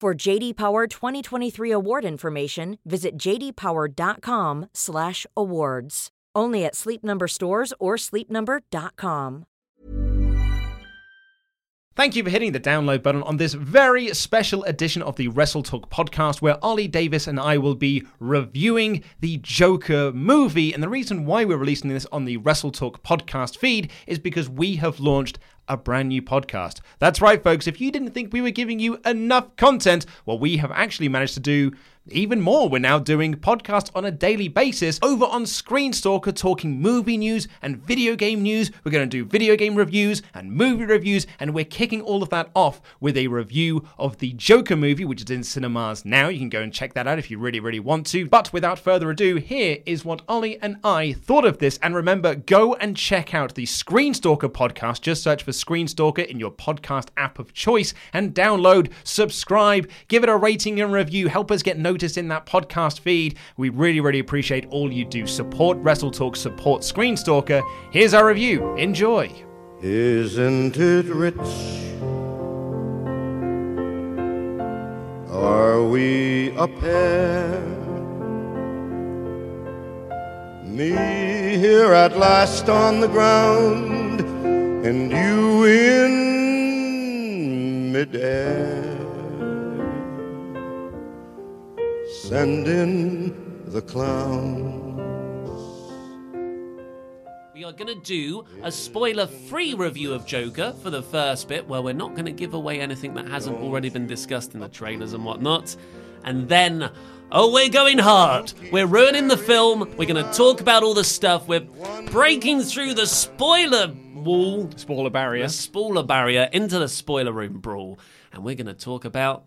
For JD Power 2023 award information, visit jdpower.com/awards. Only at Sleep Number stores or sleepnumber.com. Thank you for hitting the download button on this very special edition of the Wrestle Talk podcast, where Ollie Davis and I will be reviewing the Joker movie. And the reason why we're releasing this on the Wrestle Talk podcast feed is because we have launched a brand new podcast. That's right, folks. If you didn't think we were giving you enough content, well, we have actually managed to do even more, we're now doing podcasts on a daily basis over on Screen Stalker, talking movie news and video game news. We're going to do video game reviews and movie reviews, and we're kicking all of that off with a review of the Joker movie, which is in cinemas now. You can go and check that out if you really, really want to. But without further ado, here is what Ollie and I thought of this. And remember, go and check out the Screen Stalker podcast. Just search for Screen Stalker in your podcast app of choice and download, subscribe, give it a rating and review. Help us get noticed in that podcast feed. We really, really appreciate all you do. Support Wrestle Talk, support Screen Stalker. Here's our review. Enjoy. Isn't it rich? Are we a pair? Me here at last on the ground, and you in midair. Send in the clown. We are going to do a spoiler free review of Joker for the first bit, where we're not going to give away anything that hasn't already been discussed in the trailers and whatnot. And then, oh, we're going hard. We're ruining the film. We're going to talk about all the stuff. We're breaking through the spoiler wall, Spoiler barrier. the spoiler barrier into the spoiler room brawl. And we're going to talk about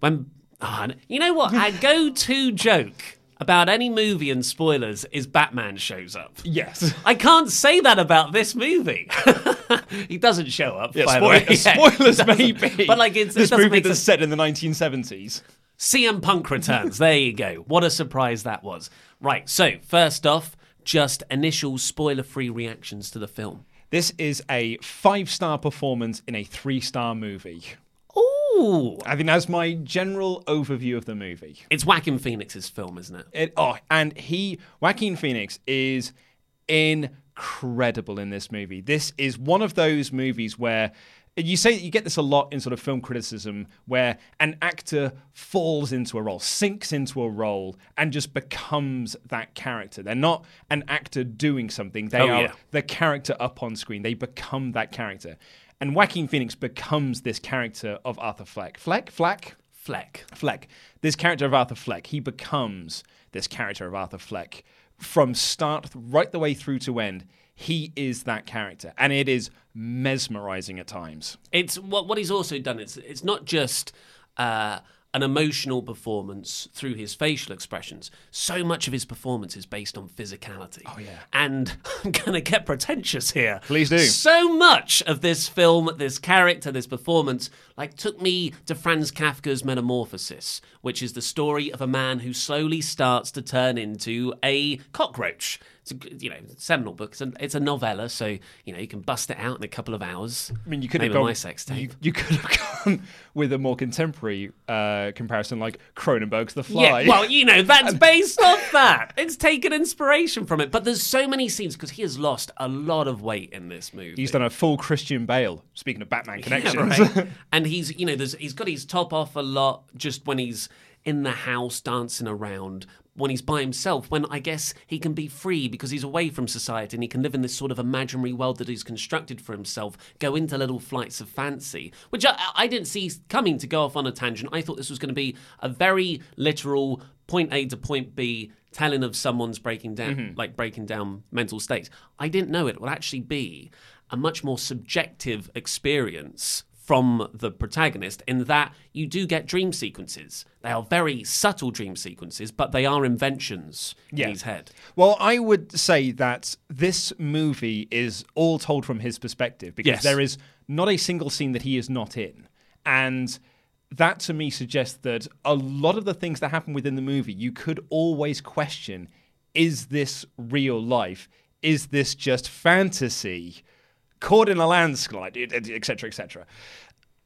when. Ah, you know what? Our go to joke about any movie and spoilers is Batman shows up. Yes. I can't say that about this movie. he doesn't show up. Yeah, by spoil- the way. Spoilers maybe. but like it's, this it movie that's set in the 1970s. CM Punk returns. there you go. What a surprise that was. Right. So first off, just initial spoiler-free reactions to the film. This is a five-star performance in a three-star movie. Ooh, I think that's my general overview of the movie. it's Joaquin Phoenix's film, isn't it? It, oh, and he, Joaquin Phoenix, is incredible in this movie. This is one of those movies where you say you get this a lot in sort of film criticism, where an actor falls into a role, sinks into a role, and just becomes that character. They're not an actor doing something; they Oh, are yeah. the character up on screen. They become that character, and Joaquin Phoenix becomes this character of Arthur Fleck. Fleck, Fleck. Fleck. Fleck, this character of Arthur Fleck, he becomes this character of Arthur Fleck from start right the way through to end. He is that character, and it is mesmerizing at times. It's what what he's also done. It's it's not just uh, an emotional performance through his facial expressions. So much of his performance is based on physicality. Oh yeah. And I'm gonna get pretentious here. Please do. So much of this film, this character, this performance, like took me to Franz Kafka's Metamorphosis, which is the story of a man who slowly starts to turn into a cockroach. It's you know, seminal book. It's a, it's a novella, so you know you can bust it out in a couple of hours. I mean, you could have gone. my sex tape. You, you could have gone with a more contemporary uh, comparison, like Cronenberg's The Fly. Yeah, well, you know, that's based off that. It's taken inspiration from it. But there's so many scenes because he has lost a lot of weight in this movie. He's done a full Christian Bale. Speaking of Batman Yeah, connections, right. and he's, you know, there's, he's got his top off a lot just when he's in the house dancing around. When he's by himself, when I guess he can be free because he's away from society and he can live in this sort of imaginary world that he's constructed for himself, go into little flights of fancy, which I, I didn't see coming to go off on a tangent. I thought this was going to be a very literal point A to point B telling of someone's breaking down, mm-hmm. like breaking down mental states. I didn't know it would actually be a much more subjective experience from the protagonist in that you do get dream sequences. They are very subtle dream sequences, but they are inventions Yeah. in his head. Well, I would say that this movie is all told from his perspective because Yes. there is not a single scene that he is not in. And that to me suggests that a lot of the things that happen within the movie, you could always question is this real life? Is this just fantasy? Caught in a landslide, etc., etc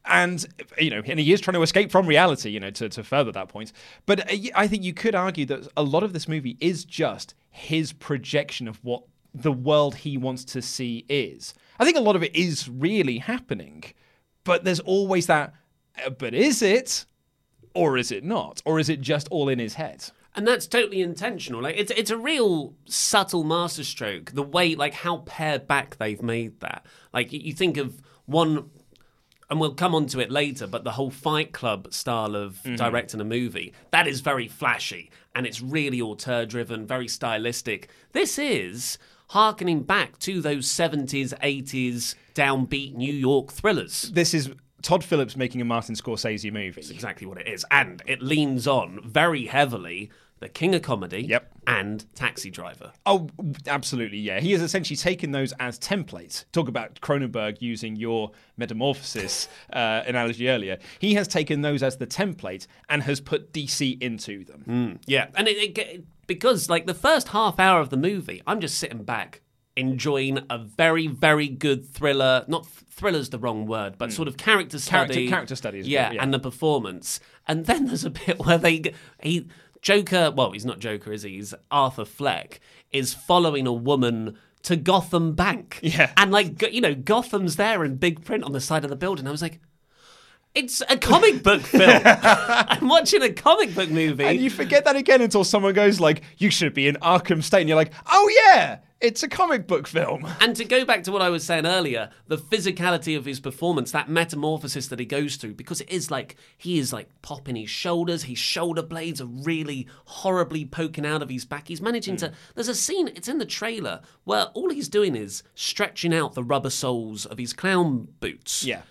and you know, and he is trying to escape from reality, you know, to, to further that point. But uh, I think you could argue that a lot of this movie is just his projection of what the world he wants to see is. I think a lot of it is really happening, but there's always that. uh, But is it, or is it not, or is it just all in his head? And that's totally intentional. Like it's it's a real subtle masterstroke. The way like how pared back they've made that. Like you- think of one and we'll come on to it later, but the whole Fight Club style of mm-hmm. directing a movie, that is very flashy and it's really auteur driven, very stylistic. This is harkening back to those 70s, 80s downbeat New York thrillers. This is Todd Phillips making a Martin Scorsese movie. Exactly what it is. And it leans on very heavily the King of Comedy Yep. and Taxi Driver. Oh, absolutely, yeah. He has essentially taken those as templates. Talk about Cronenberg using your metamorphosis uh, analogy earlier. He has taken those as the template and has put DC into them. Yeah, and it, it, because like the first half hour of the movie, I'm just sitting back enjoying a very very good thriller. Not thriller's the wrong word, but sort of character Character- study. character study yeah, good, yeah. and the performance. And then there's a bit where they he Joker. Well, he's not Joker, is he? He's Arthur Fleck is following a woman. To Gotham Bank, Yeah. and like you know, Gotham's there in big print on the side of the building. I was like, it's a comic book film. I'm watching a comic book movie. And you forget that again until someone goes like, "You should be in Arkham State," and you're like, "Oh yeah, it's a comic book film." And to go back to what I was saying earlier, the physicality of his performance, that metamorphosis that he goes through, because it is like he is like popping his shoulders, his shoulder blades are really horribly poking out of his back. He's managing to. Hmm. There's a scene, it's in the trailer, where all he's doing is stretching out the rubber soles of his clown boots. Yeah.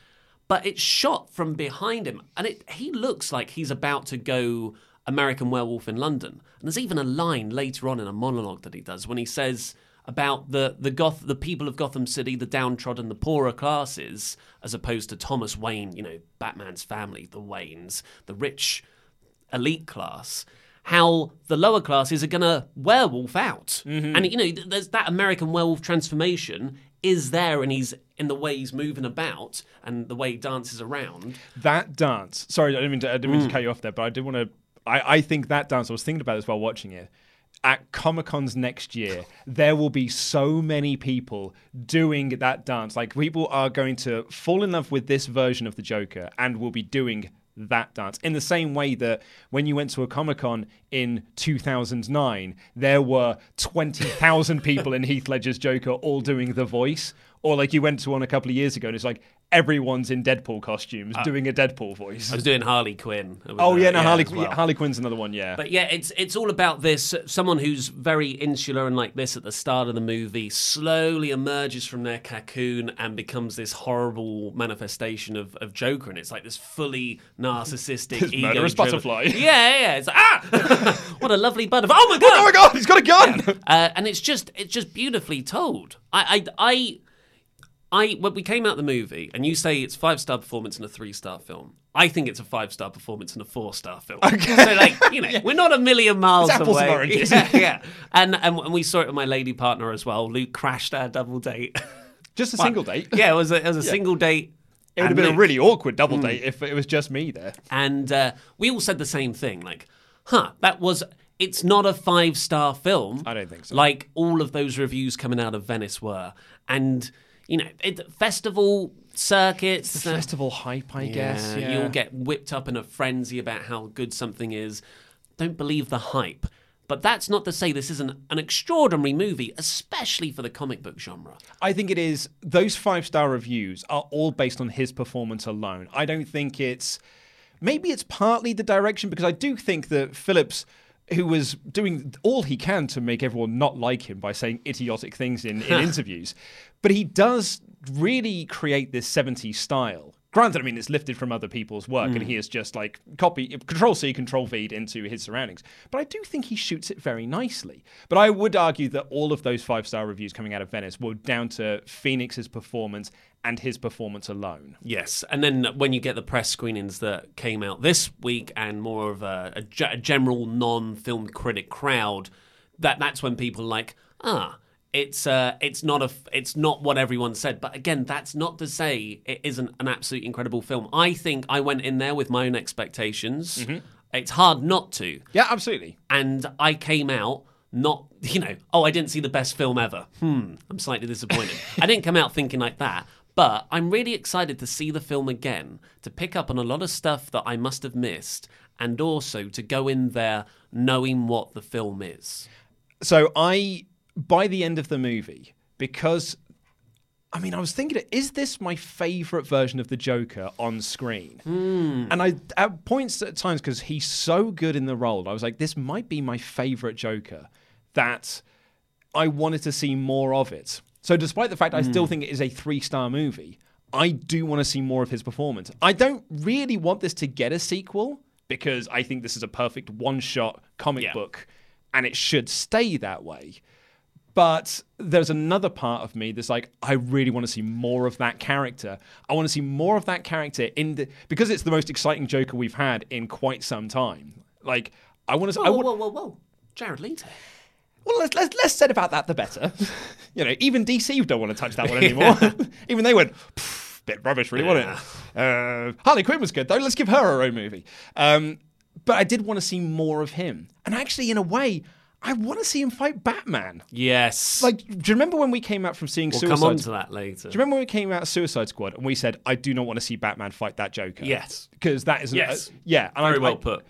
But it's shot from behind him, and it he looks like he's about to go American Werewolf in London. And there's even a line later on in a monologue that he does when he says about the the Goth the people of Gotham City, the downtrodden, the poorer classes, as opposed to Thomas Wayne, you know, Batman's family, the Waynes, the rich elite class. How the lower classes are gonna werewolf out, and you know, there's that American werewolf transformation is there, and he's in the way he's moving about and the way he dances around. That dance. Sorry, I didn't mean to, I didn't mean Mm. to cut you off there, but I did want to. I, I think that dance. I was thinking about this while watching it. At Comic Cons next year, there will be so many people doing that dance. Like people are going to fall in love with this version of the Joker and will be doing that dance in the same way that when you went to a Comic Con in 2009, there were 20,000 people in Heath Ledger's Joker all doing the voice. Or like you went to one a couple of years ago and it's like everyone's in Deadpool costumes doing a Deadpool voice. I was doing Harley Quinn. Oh uh, yeah, no, Harley, as well. Harley Quinn's another one. Yeah, But yeah, it's it's all about this. Someone who's very insular and like this at the start of the movie slowly emerges from their cocoon and becomes this horrible manifestation of, of Joker, and it's like this fully narcissistic, This ego murderous butterfly. Yeah, yeah. It's like, ah, what a lovely butterfly! Oh my god! oh my god, he's got a gun! uh, and it's just it's just beautifully told. I I I, I when we came out the movie, and you say it's five star performance in a three star film. I think it's a five star performance in a four star film. Okay. So like you know, we're not a million miles It's apples and away. oranges. Yeah, yeah. And, and and we saw it with my lady partner as well. Luke crashed our double date. Just a single date. yeah, it was a, it was a single date. It would have And been a really awkward double date if it was just me there. and uh, we all said the same thing like huh that was it's not a five star film I don't think so. like all of those reviews coming out of venice were and you know it, festival circuits uh, Festival hype, I guess. Yeah. you'll get whipped up in a frenzy about how good something is don't believe the hype but that's not to say this isn't an extraordinary movie, especially for the comic book genre. I think it is. Those five star reviews are all based on his performance alone. I don't think it's. Maybe it's partly the direction because I do think that Phillips, who was doing all he can to make everyone not like him by saying idiotic things in, in interviews, but he does really create this 70s style. Granted, I mean, it's lifted from other people's work and he is just like copy, control C, control V into his surroundings. But I do think he shoots it very nicely. But I would argue that all of those five star reviews coming out of Venice were down to Phoenix's performance and his performance alone. Yes, and then when you get the press screenings that came out this week, and more of a, a, general non-film critic crowd, that that's when people are like, ah, it's uh, it's not a, it's not what everyone said. But again, that's not to say it isn't an absolutely incredible film. I think I went in there with my own expectations. It's hard not to, Yeah, absolutely. and I came out not, you know, oh, I didn't see the best film ever. Hmm, I'm slightly disappointed. I didn't come out thinking like that, but I'm really excited to see the film again, to pick up on a lot of stuff that I must have missed, and also to go in there knowing what the film is. So I, by the end of the movie, because I mean, I was thinking, is this my favorite version of the Joker on screen? Hmm. And I, at points at times, because he's so good in the role, I was like, this might be my favorite Joker. That I wanted to see more of it. So, despite the fact I still hmm. think it is a three star movie, I do want to see more of his performance. I don't really want this to get a sequel because I think this is a perfect one shot comic Yeah. book and it should stay that way. But there's another part of me that's like, I really want to see more of that character. I want to see more of that character in the because it's the most exciting Joker we've had in quite some time. Like, I want to. I Whoa, want, whoa, whoa, whoa. Jared Leto. well, let's, let's, less said about that, the better. you know, even DC don't want to touch that one anymore. even they went, bit rubbish, really, wasn't it? Uh, Harley Quinn was good, though. Let's give her her own movie. Um, but I did want to see more of him. And actually, in a way, I want to see him fight Batman. Yes. Like, do you remember when we came out from seeing we'll Suicide come on to that later. do you remember when we came out of Suicide Squad and we said, I do not want to see Batman fight that Joker? Yes. Because that isn't. Yes. uh, yeah. And Very I, well I, put.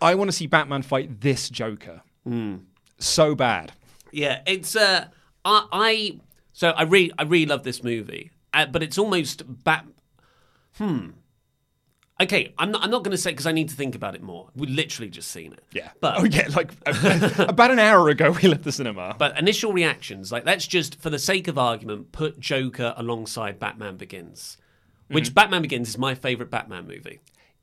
I want to see Batman fight this Joker. Hmm. So bad. Yeah, it's uh, I, I so I really I really love this movie, uh, but it's almost bat. Hmm. Okay, I'm not. I'm not going to say because I need to think about it more. We literally just seen it. Yeah. but oh yeah, like about an hour ago we left the cinema. but initial reactions, like let's just for the sake of argument, put Joker alongside Batman Begins, which Mm-hmm. Batman Begins is my favorite Batman movie.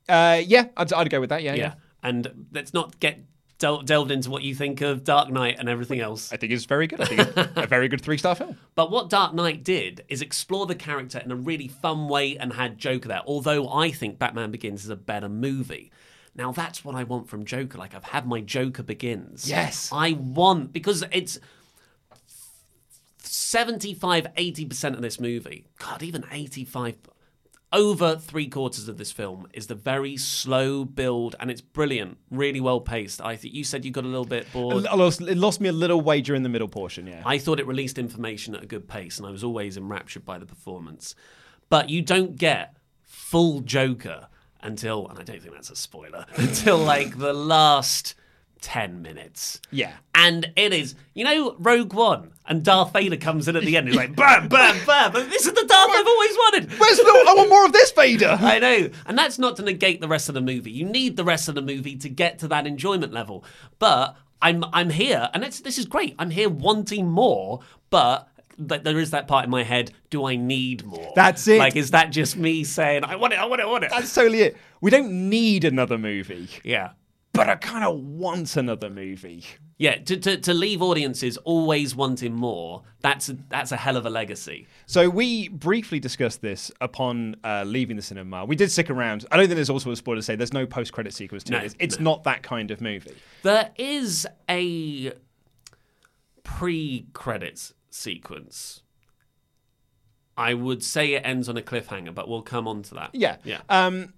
uh, yeah, I'd, I'd go with that. Yeah, yeah, Yeah, and let's not get del- delved into what you think of Dark Knight and everything else. I think it's very good. I think it's a very good three star film. But what Dark Knight did is explore the character in a really fun way and had Joker there. Although I think Batman Begins is a better movie. Now that's what I want from Joker. Like I've had my Joker Begins. Yes. I want because it's 75 80% of this movie. God, even 85 over three quarters of this film is the very slow build and it's brilliant, really well paced. I think you said you got a little bit bored. I lost, it lost me a little way during the middle portion. Yeah. I thought it released information at a good pace, and I was always enraptured by the performance. But you don't get full Joker until, and I don't think that's a spoiler, until like the last 10 minutes. Yeah. And it is, you know, Rogue One, and Darth Vader comes in at the end. He's like, bam, bam, bam. This is the Darth I've always wanted. Where's the? I want more of this Vader. I know. And that's not to negate the rest of the movie. You need the rest of the movie to get to that enjoyment level. But I'm I'm here and it's this is great. I'm here wanting more, but th- there is that part in my head, do I need more? That's it. Like is that just me saying I want it, I want it, I want it? That's totally it. We don't need another movie, yeah. But I kind of want another movie. Yeah, to, to, to leave audiences always wanting more, that's a, that's a hell of a legacy. So we briefly discussed this upon uh, leaving the cinema. We did stick around. I don't think there's also a spoiler to say there's no post-credit sequence to No, it. It's, no. not that kind of movie. There is a pre credits sequence. I would say it ends on a cliffhanger, but we'll come on to that. Yeah. Yeah. Um,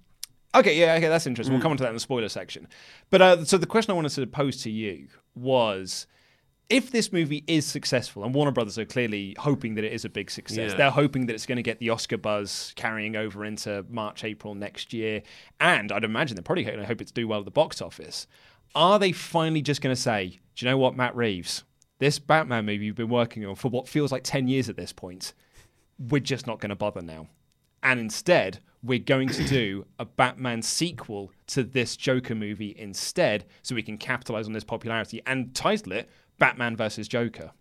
okay. Yeah. Okay. That's interesting. Mm. We'll come on to that in the spoiler section. But uh, so the question I wanted to pose to you was. If this movie is successful, and Warner Brothers are clearly hoping that it is a big success, Yeah. they're hoping that it's going to get the Oscar buzz carrying over into March, April next year, and I'd imagine they're probably going to hope it's do well at the box office. Are they finally just going to say, "Do you know what, Matt Reeves? This Batman movie you've been working on for what feels like ten years at this point, we're just not going to bother now. And instead, we're going to do a Batman sequel to this Joker movie instead, so we can capitalize on this popularity and title it Batman versus Joker.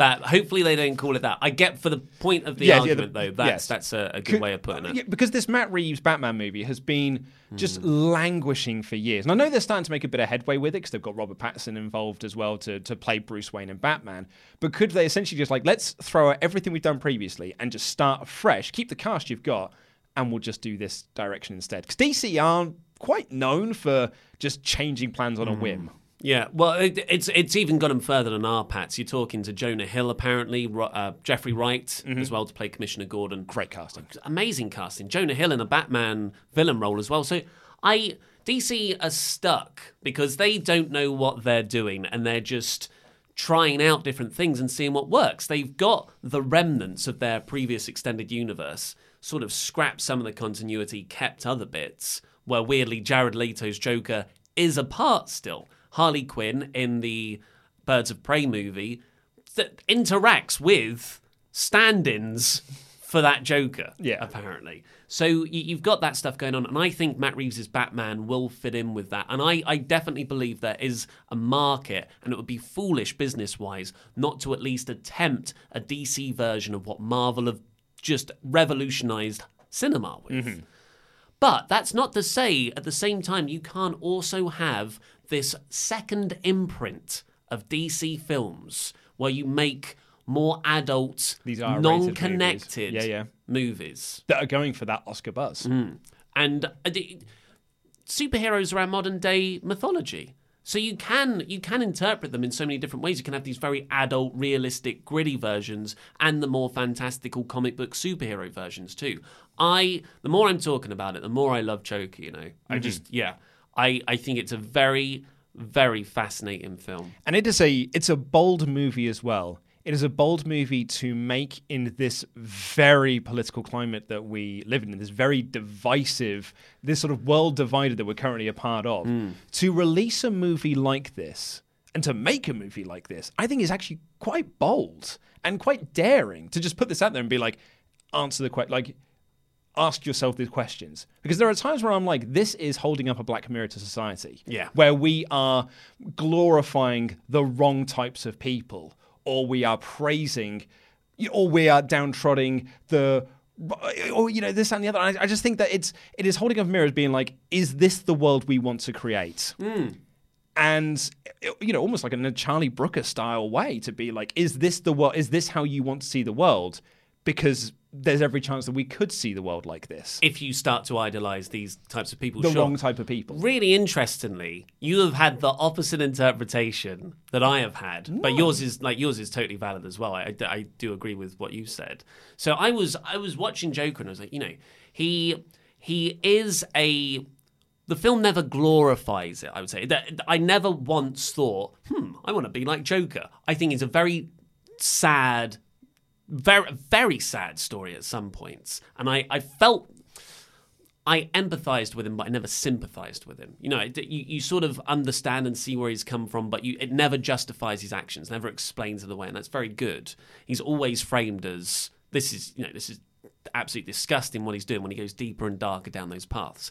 That hopefully they don't call it that. I get for the point of the Yeah, yeah, argument the- though. That's yes. that's a, a good Could- way of putting it. Yeah, because this Matt Reeves Batman movie has been just Hmm. languishing for years. And I know they're starting to make a bit of headway with it because they've got Robert Pattinson involved as well to, to play Bruce Wayne and Batman. But could they essentially just like, let's throw out everything we've done previously and just start fresh, keep the cast you've got, and we'll just do this direction instead? Because DC aren't quite known for just changing plans on a Hmm. whim. Yeah, well, it, it's it's even got him further than R-Patz. You're talking to Jonah Hill, apparently, uh, Jeffrey Wright Mm-hmm. as well to play Commissioner Gordon. Great casting. amazing casting. Jonah Hill in a Batman villain role as well. So I DC are stuck because they don't know what they're doing and they're just trying out different things and seeing what works. They've got the remnants of their previous extended universe, sort of scrapped some of the continuity, kept other bits, where weirdly Jared Leto's Joker is a part still. Harley Quinn in the Birds of Prey movie that interacts with stand-ins for that Joker. Yeah. apparently. So you, you've got that stuff going on, and I think Matt Reeves' Batman will fit in with that. And I, I definitely believe there is a market, and it would be foolish business-wise not to at least attempt a DC version of what Marvel have just revolutionized cinema with. Mm-hmm. But that's not to say at the same time you can't also have this second imprint of DC films where you make more adult, These are non-connected movies. Yeah, yeah. movies. That are going for that Oscar buzz. And uh, the- superheroes are our modern day mythology. So you can you can interpret them in so many different ways. You can have these very adult, realistic, gritty versions, and the more fantastical comic book superhero versions too. I the more I'm talking about it, the more I love Joker. You know, I mm-hmm. just yeah, I I think it's a very very fascinating film. And it is a it's a bold movie as well. It is a bold movie to make in this very political climate that we live in, this very divisive, this sort of world divided that we're currently a part of. Hmm. To release a movie like this and to make a movie like this, I think is actually quite bold and quite daring to just put this out there and be like, answer the question, like ask yourself these questions because there are times where I'm like, this is holding up a black mirror to society. Yeah. Where we are glorifying the wrong types of people, or we are praising, or we are downtrodding the. Or you know this and the other. I, I just think that it's it is holding up a mirror as being like, is this the world we want to create? Hmm. and you know almost like in a charlie brooker style way to be like is this the world is this how you want to see the world because there's every chance that we could see the world like this If you start to idolize these types of people, the sure. wrong type of people Really interestingly, you have had the opposite interpretation that I have had, but yours is like yours is totally valid as well. I, I do agree with what you said. So I was I was watching Joker and I was like, you know, he he is a the film never glorifies it. I would say that I never once thought, hmm, I want to be like Joker. I think it's a very sad, very very sad story at some points, and I I felt I empathized with him, but I never sympathized with him. You know, it, you, you sort of understand and see where he's come from, but you, it never justifies his actions, never explains it away, and that's very good. He's always framed as this is, you know, this is absolutely disgusting what he's doing when he goes deeper and darker down those paths.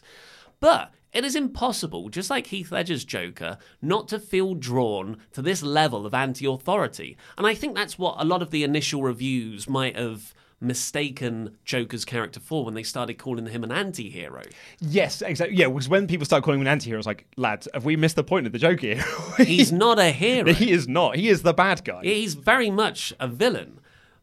But it is impossible, just like Heath Ledger's Joker, not to feel drawn to this level of anti authority. And I think that's what a lot of the initial reviews might have mistaken Joker's character for when they started calling him an anti-hero. Yes, exactly. Yeah, because when people start calling him an anti-hero, it's like, lads, have we missed the point of the Joker here? He's not a hero. he is not. He is the bad guy. He's very much a villain,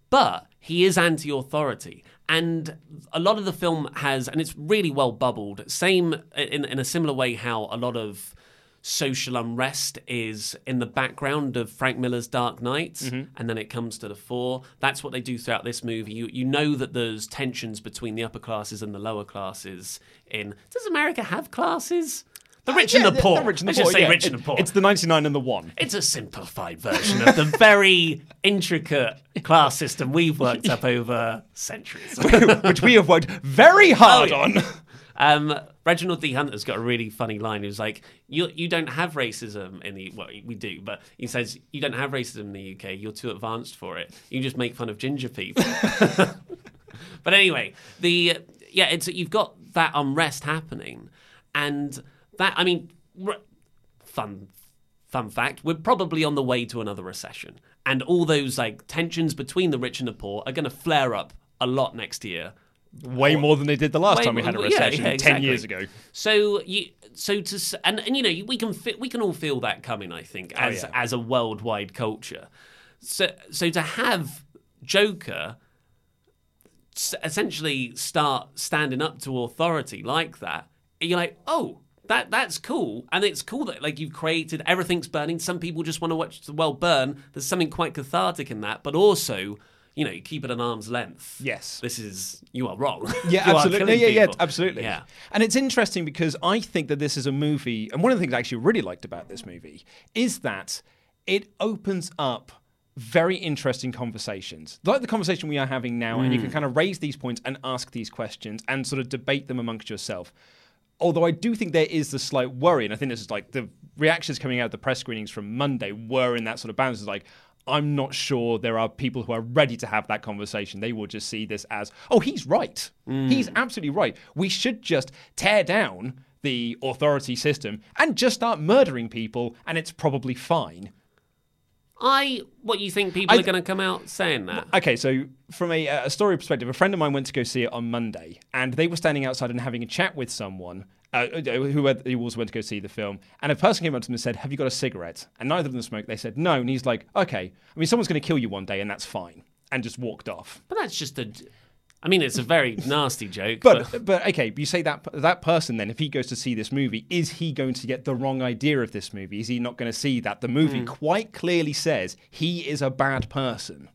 but he is anti authority. And a lot of the film has, and it's really well bubbled, same in, in a similar way how a lot of social unrest is in the background of Frank Miller's Dark Knight, Mm-hmm. and then it comes to the fore. That's what they do throughout this movie. You you know that there's tensions between the upper classes and the lower classes. In does America have classes? The rich Uh, Yeah, and the poor. The rich and the Let's poor. just say yeah. rich and the poor. It's the 99 and the 1. It's a simplified version of the very intricate class system we've worked up over centuries. which we have worked very hard Oh, on. Um, Reginald D. Hunter's got a really funny line. He was like, "You you don't have racism in the well, we do, but he says you don't have racism in the UK. You're too advanced for it. You just make fun of ginger people." but anyway, the yeah, it's you've got that unrest happening, and that I mean, r- fun fun fact, we're probably on the way to another recession, and all those like tensions between the rich and the poor are going to flare up a lot next year. Way more than they did the last time we had a more- yeah, recession, yeah, 10 years ago. So you, so to and and you know we can we can all feel that coming. I think oh, as yeah. as a worldwide culture. So so to have Joker s- essentially start standing up to authority like that, you're like, oh. That that's cool, and it's cool that like you've created everything's burning. Some people just want to watch the world burn. There's something quite cathartic in that, but also, you know, keep it at arm's length. Yes. this is you are wrong. Yeah, absolutely. killing Yeah, yeah, absolutely. Yeah. And it's interesting because I think that this is a movie, and one of the things I actually really liked about this movie is that it opens up very interesting conversations, like the conversation we are having now, and you Mm. can kind of raise these points and ask these questions and sort of debate them amongst yourself. Although I do think there is the slight worry, and I think this is like the reactions coming out of the press screenings from Monday were in that sort of balance. It's like, I'm not sure there are people who are ready to have that conversation. They will just see this as, oh, he's right. Mm. He's absolutely right. We should just tear down the authority system and just start murdering people, and it's probably fine. I what you think people I- are going to come out saying that? Okay, so from a, a story perspective, a friend of mine went to go see it on Monday, and they were standing outside and having a chat with someone uh, who, who also went to go see the film. And a person came up to them and said, "Have you got a cigarette?" And neither of them smoked. They said, "No." And he's like, "Okay, I mean, someone's going to kill you one day, and that's fine," and just walked off. But that's just a. I mean, it's a very nasty joke. But, But but okay, you say that that person then, if he goes to see this movie, is he going to get the wrong idea of this movie? Is he not going to see that the movie hmm. quite clearly says he is a bad person?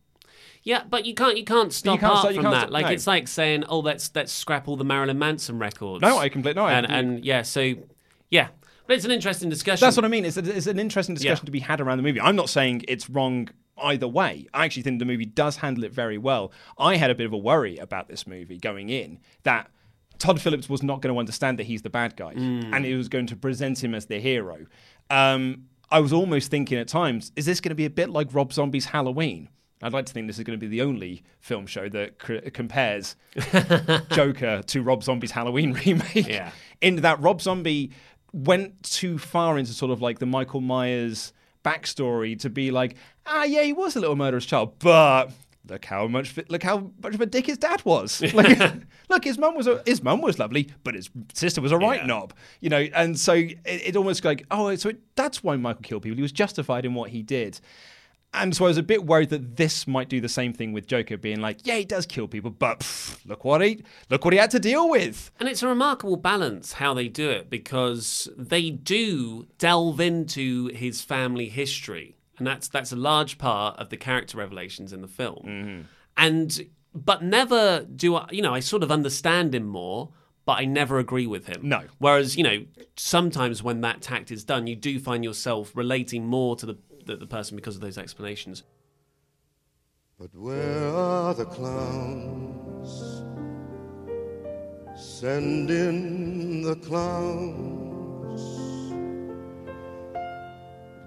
yeah, but you can't you can't stop can't art stop- you from can't that. stop- like no. it's like saying, "Oh, let's let's scrap all the Marilyn Manson records." No, I completely- no, I and and yeah, so yeah, but it's an interesting discussion. That's what I mean. It's, a, it's an interesting discussion Yeah. to be had around the movie. I'm not saying it's wrong either way. I actually think the movie does handle it very well. I had a bit of a worry about this movie going in that Todd Phillips was not going to understand that he's the bad guy and it was going to present him as the hero. Um, I was almost thinking at times, is this going to be a bit like Rob Zombie's Halloween? I'd like to think this is going to be the only film show that compares Joker to Rob Zombie's Halloween remake. Yeah. In that Rob Zombie went too far into sort of like the Michael Myers backstory to be like, ah, yeah, he was a little murderous child, but look how much look how much of a dick his dad was. Like, look, his mum was a, his mum was lovely, but his sister was a right Yeah. knob, you know. And so it, it almost like, oh, so it, that's why Michael killed people. He was justified in what he did. And so I was a bit worried that this might do the same thing with Joker, being like, yeah, he does kill people, but pff, look what he look what he had to deal with. And it's a remarkable balance how they do it because they do delve into his family history, and that's that's a large part of the character revelations in the film. Mm-hmm. And but never do I, you know, I sort of understand him more, but I never agree with him. No. Whereas you know, sometimes when that tact is done, you do find yourself relating more to the the, the person because of those explanations. But where are the clowns? Send in the clowns.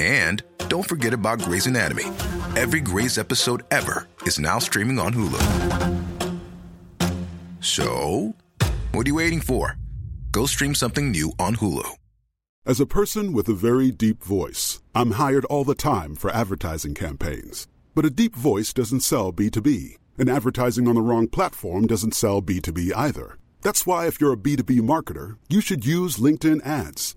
And don't forget about Grey's Anatomy. Every Grey's episode ever is now streaming on Hulu. So, what are you waiting for? Go stream something new on Hulu. As a person with a very deep voice, I'm hired all the time for advertising campaigns. But a deep voice doesn't sell B2B, and advertising on the wrong platform doesn't sell B2B either. That's why, if you're a B2B marketer, you should use LinkedIn ads.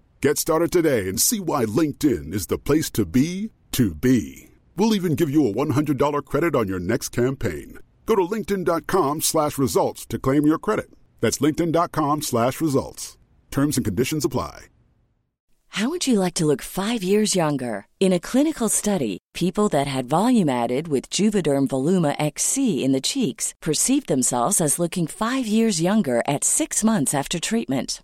Get started today and see why LinkedIn is the place to be to be. We'll even give you a $100 credit on your next campaign. Go to linkedin.com slash results to claim your credit. That's linkedin.com slash results. Terms and conditions apply. How would you like to look five years younger? In a clinical study, people that had volume added with Juvederm Voluma XC in the cheeks perceived themselves as looking five years younger at six months after treatment.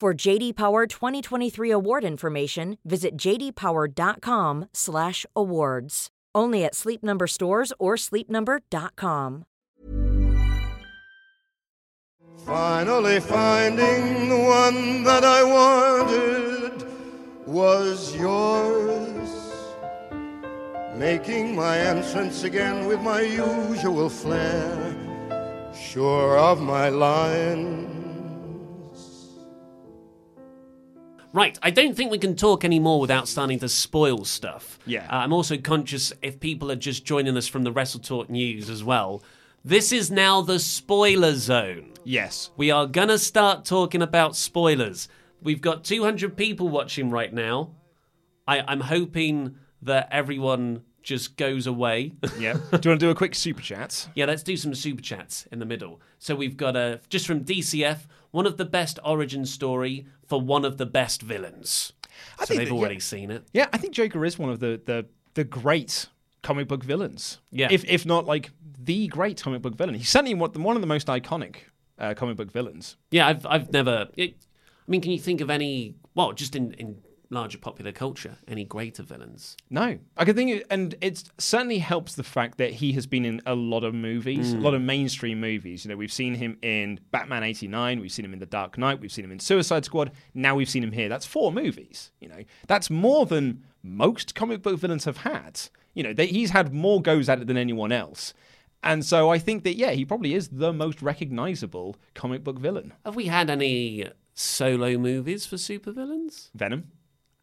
For JD Power 2023 award information, visit jdpower.com/awards. Only at Sleep Number stores or sleepnumber.com. Finally finding the one that I wanted was yours. Making my entrance again with my usual flair, sure of my lines. Right, I don't think we can talk anymore without starting to spoil stuff. Yeah. Uh, I'm also conscious if people are just joining us from the Wrestle Talk News as well. This is now the spoiler zone. Yes. We are going to start talking about spoilers. We've got 200 people watching right now. I, I'm hoping that everyone just goes away. Yeah. do you want to do a quick super chat? Yeah, let's do some super chats in the middle. So we've got a just from DCF, one of the best origin story for one of the best villains. I so think they've that- yeah. already seen it. Yeah, I think Joker is one of the the, the great comic book villains. Yeah. If if not like the great comic book villain. He's certainly one, one of the most iconic uh, comic book villains. Yeah, I've I've never. It, I mean, can you think of any? Well, just in in larger popular culture, any greater villains? No, I can think, and it certainly helps the fact that he has been in a lot of movies, a lot of mainstream movies. You know, we've seen him in Batman '89, we've seen him in The Dark Knight, we've seen him in Suicide Squad. Now we've seen him here. That's four movies. You know, that's more than most comic book villains have had. You know, they, he's had more goes at it than anyone else. And so I think that yeah, he probably is the most recognizable comic book villain. Have we had any solo movies for supervillains? Venom.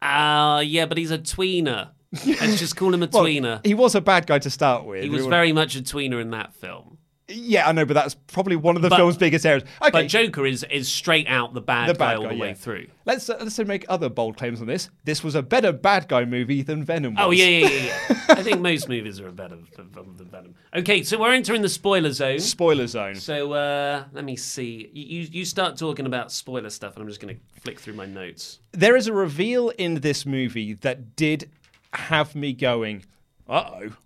Ah, yeah, but he's a tweener. Let's just call him a Well, tweener. he was a bad guy to start with. He was very much a tweener in that film. Yeah, I know, but that's probably one of the But- film's biggest errors. Okay, But Joker is is straight out the bad, the guy bad all guy, the way yeah. through. Let's uh, let's make other bold claims on this. This was a better bad guy movie than Venom. Was. Oh yeah, yeah, yeah. yeah. I think most movies are better than, than Venom. Okay, so we're entering the spoiler zone. Spoiler zone. So uh, let me see. You, you you start talking about spoiler stuff, and I'm just going to flick through my notes. There is a reveal in this movie that did have me going, uh oh.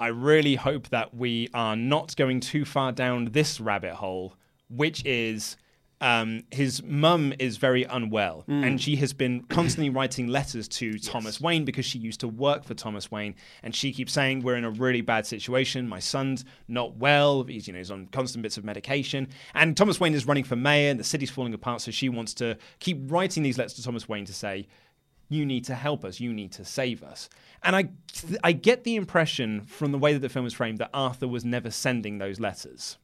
I really hope that we are not going too far down this rabbit hole, which is um, his mum is very unwell and she has been constantly writing letters to Thomas Wayne because she used to work for Thomas Wayne and she keeps saying we're in a really bad situation. My son's not well. He's you know he's on constant bits of medication and Thomas Wayne is running for mayor and the city's falling apart. So she wants to keep writing these letters to Thomas Wayne to say you need to help us, you need to save us. And I, I get the impression from the way that the film is framed that Arthur was never sending those letters.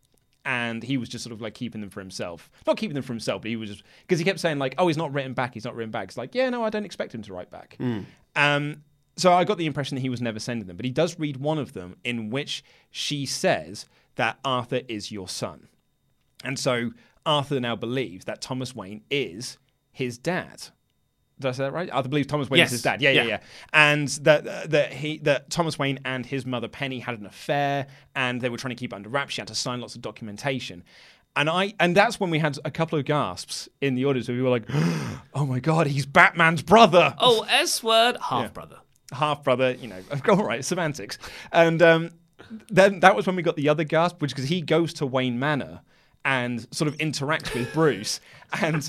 And he was just sort of like keeping them for himself. Not keeping them for himself, but he was just, because he kept saying, like, oh, he's not written back, he's not written back. It's like, yeah, no, I don't expect him to write back. Um, so I got the impression that he was never sending them. But he does read one of them in which she says that Arthur is your son. And so Arthur now believes that Thomas Wayne is his dad. Did I say that right? I believe Thomas Wayne Yes. is his dad. Yeah, yeah, Yeah. yeah. And that uh, that he that Thomas Wayne and his mother Penny had an affair, and they were trying to keep it under wraps. She had to sign lots of documentation. And I and that's when we had a couple of gasps in the audience where we were like, "Oh my god, he's Batman's brother!" Oh, S word, half brother. half brother, you know, all right, semantics. And um, then that was when we got the other gasp, which because he goes to Wayne Manor and sort of interacts with Bruce, and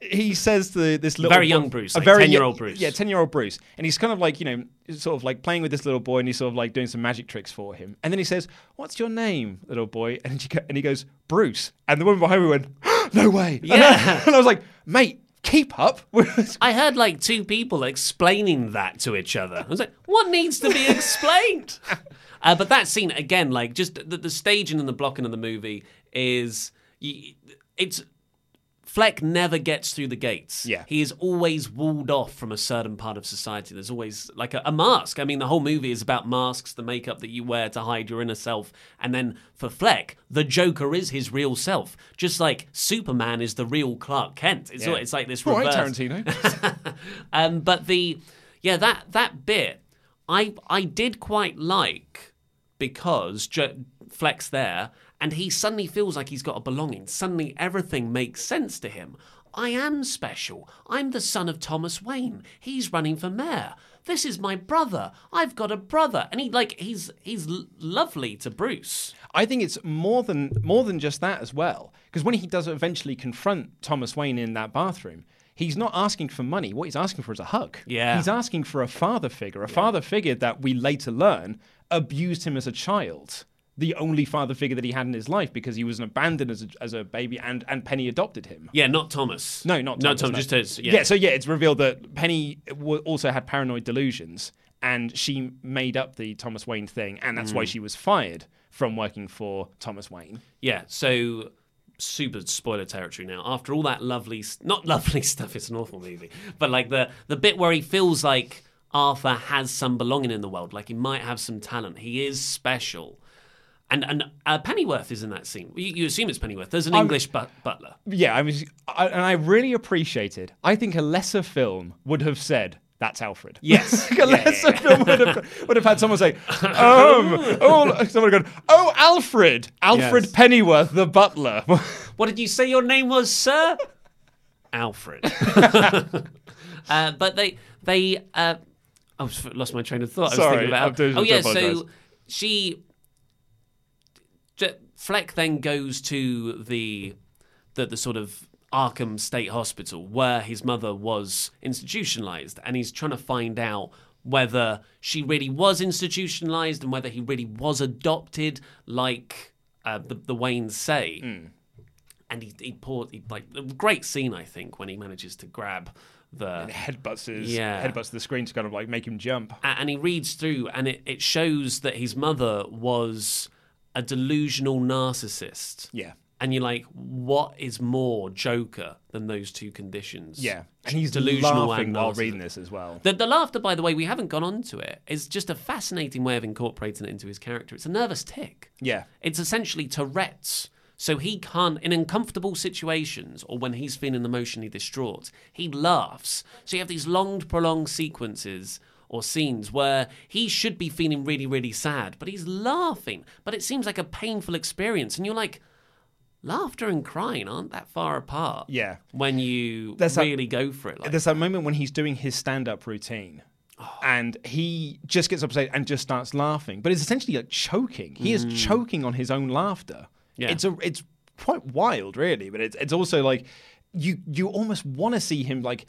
he says to this little Very boy- young Bruce, a like very 10-year-old yeah, Bruce. yeah, ten year old Bruce, and he's kind of like you know, sort of like playing with this little boy, and he's sort of like doing some magic tricks for him, and then he says, "What's your name, little boy?" And he and he goes, "Bruce," and the woman behind me went, "No way!" And I- and I was like, "Mate." Keep up. I heard like two people explaining that to each other. I was like, what needs to be explained? uh, but that scene again, like just the, the staging and the blocking of the movie is it's Fleck never gets through the gates. Yeah. He is always walled off from a certain part of society. There's always like a, a mask. I mean, the whole movie is about masks, the makeup that you wear to hide your inner self. And then for Fleck, the Joker is his real self. Just like Superman is the real Clark Kent. It's, Yeah. it's like this All right, reverse. Tarantino. Um, but the yeah that that bit I I did quite like because jo- Fleck's there and he suddenly feels like he's got a belonging. Suddenly everything makes sense to him. I am special. I'm the son of Thomas Wayne. He's running for mayor. This is my brother. I've got a brother, and he like he's he's lovely to Bruce. I think it's more than more than just that as well. Because when he does eventually confront Thomas Wayne in that bathroom, he's not asking for money. What he's asking for is a hug. Yeah. He's asking for a father figure, a father figure that we later learn abused him as a child. The only father figure that he had in his life because he was an abandoned as a, as a baby and, and Penny adopted him. Yeah, not Thomas. No, not Thomas. no Thomas. No. Just as yeah. So yeah, it's revealed that Penny w- also had paranoid delusions, and she made up the Thomas Wayne thing, and that's why Mm. she was fired from working for Thomas Wayne. Yeah, so super spoiler territory now. After all that lovely, not lovely stuff, it's an awful movie, but like the the bit where he feels like Arthur has some belonging in the world, like he might have some talent, he is special. And and uh, Pennyworth is in that scene. You, you assume it's Pennyworth. There's an English but- butler. Yeah, I mean, I, and I really appreciated. I think a lesser film would have said. That's Alfred. Yes. Like a lesser film would have, would have had someone say, um, oh, someone gone, oh, Alfred, Alfred Yes. Pennyworth, the butler. What did you say your name was, sir? Alfred. uh, but they they uh, I was lost my train of thought. I was Sorry, thinking about I'm doing- oh yeah. So she Fleck then goes to the the the sort of Arkham State Hospital where his mother was institutionalized, and he's trying to find out whether she really was institutionalized and whether he really was adopted, like uh, the the Waynes say Hmm. and he he poured he, like a great scene I think when he manages to grab the headbutts his Yeah. headbutts the screen to kind of like make him jump. a- and he reads through and it, it shows that his mother was a delusional narcissist. Yeah. and you're like, what is more Joker than those two conditions? Yeah, and he's delusional laughing while reading this as well. The, the laughter, by the way, we haven't gone on to it, is just a fascinating way of incorporating it into his character. It's a nervous tic. Yeah. It's essentially Tourette's. So he can't, in uncomfortable situations or when he's feeling emotionally distraught, he laughs. So you have these long, prolonged sequences or scenes where he should be feeling really, really sad, but he's laughing. But it seems like a painful experience. And you're like, laughter and crying aren't that far apart. Yeah. When you There's that- really go for it. Like There's that moment when he's doing his stand-up routine. Oh. And he just gets upset and just starts laughing, but it's essentially like choking. He is mm. choking on his own laughter. Yeah. It's a, it's quite wild, really. But it's it's also like you you almost want to see him like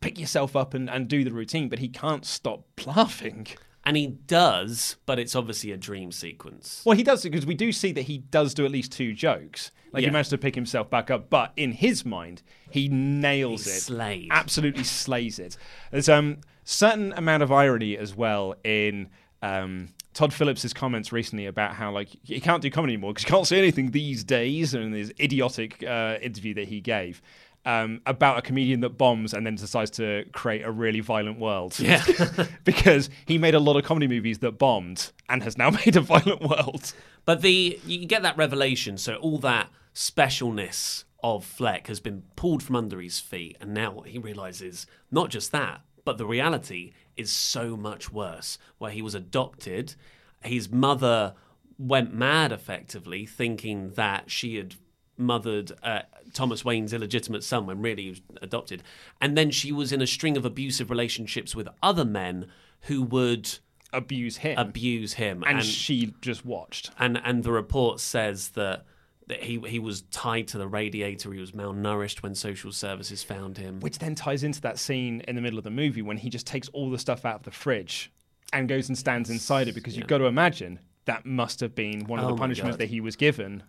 pick yourself up and, and do the routine, but he can't stop laughing. And he does, but it's obviously a dream sequence. Well, he does because we do see that he does do at least two jokes. Like Yeah. he managed to pick himself back up, but in his mind, he nails He it. slayed. Absolutely slays it. There's um certain amount of irony as well in um, Todd Phillips' comments recently about how like he can't do comedy anymore because he can't say anything these days, and this idiotic uh, interview that he gave. Um, about a comedian that bombs and then decides to create a really violent world. Yeah. because he made a lot of comedy movies that bombed and has now made a violent world. But the you get that revelation, so all that specialness of Fleck has been pulled from under his feet, and now what he realizes not just that, but the reality is so much worse. Where he was adopted, his mother went mad effectively, thinking that she had mothered uh, Thomas Wayne's illegitimate son when really he was adopted, and then she was in a string of abusive relationships with other men who would Abuse him. abuse him, and, she just watched. and and the report says that that he he was tied to the radiator. He was malnourished when social services found him. Which then ties into that scene in the middle of the movie when he just takes all the stuff out of the fridge and goes and stands inside it because you've got to imagine that must have been one of Oh the punishments that he was given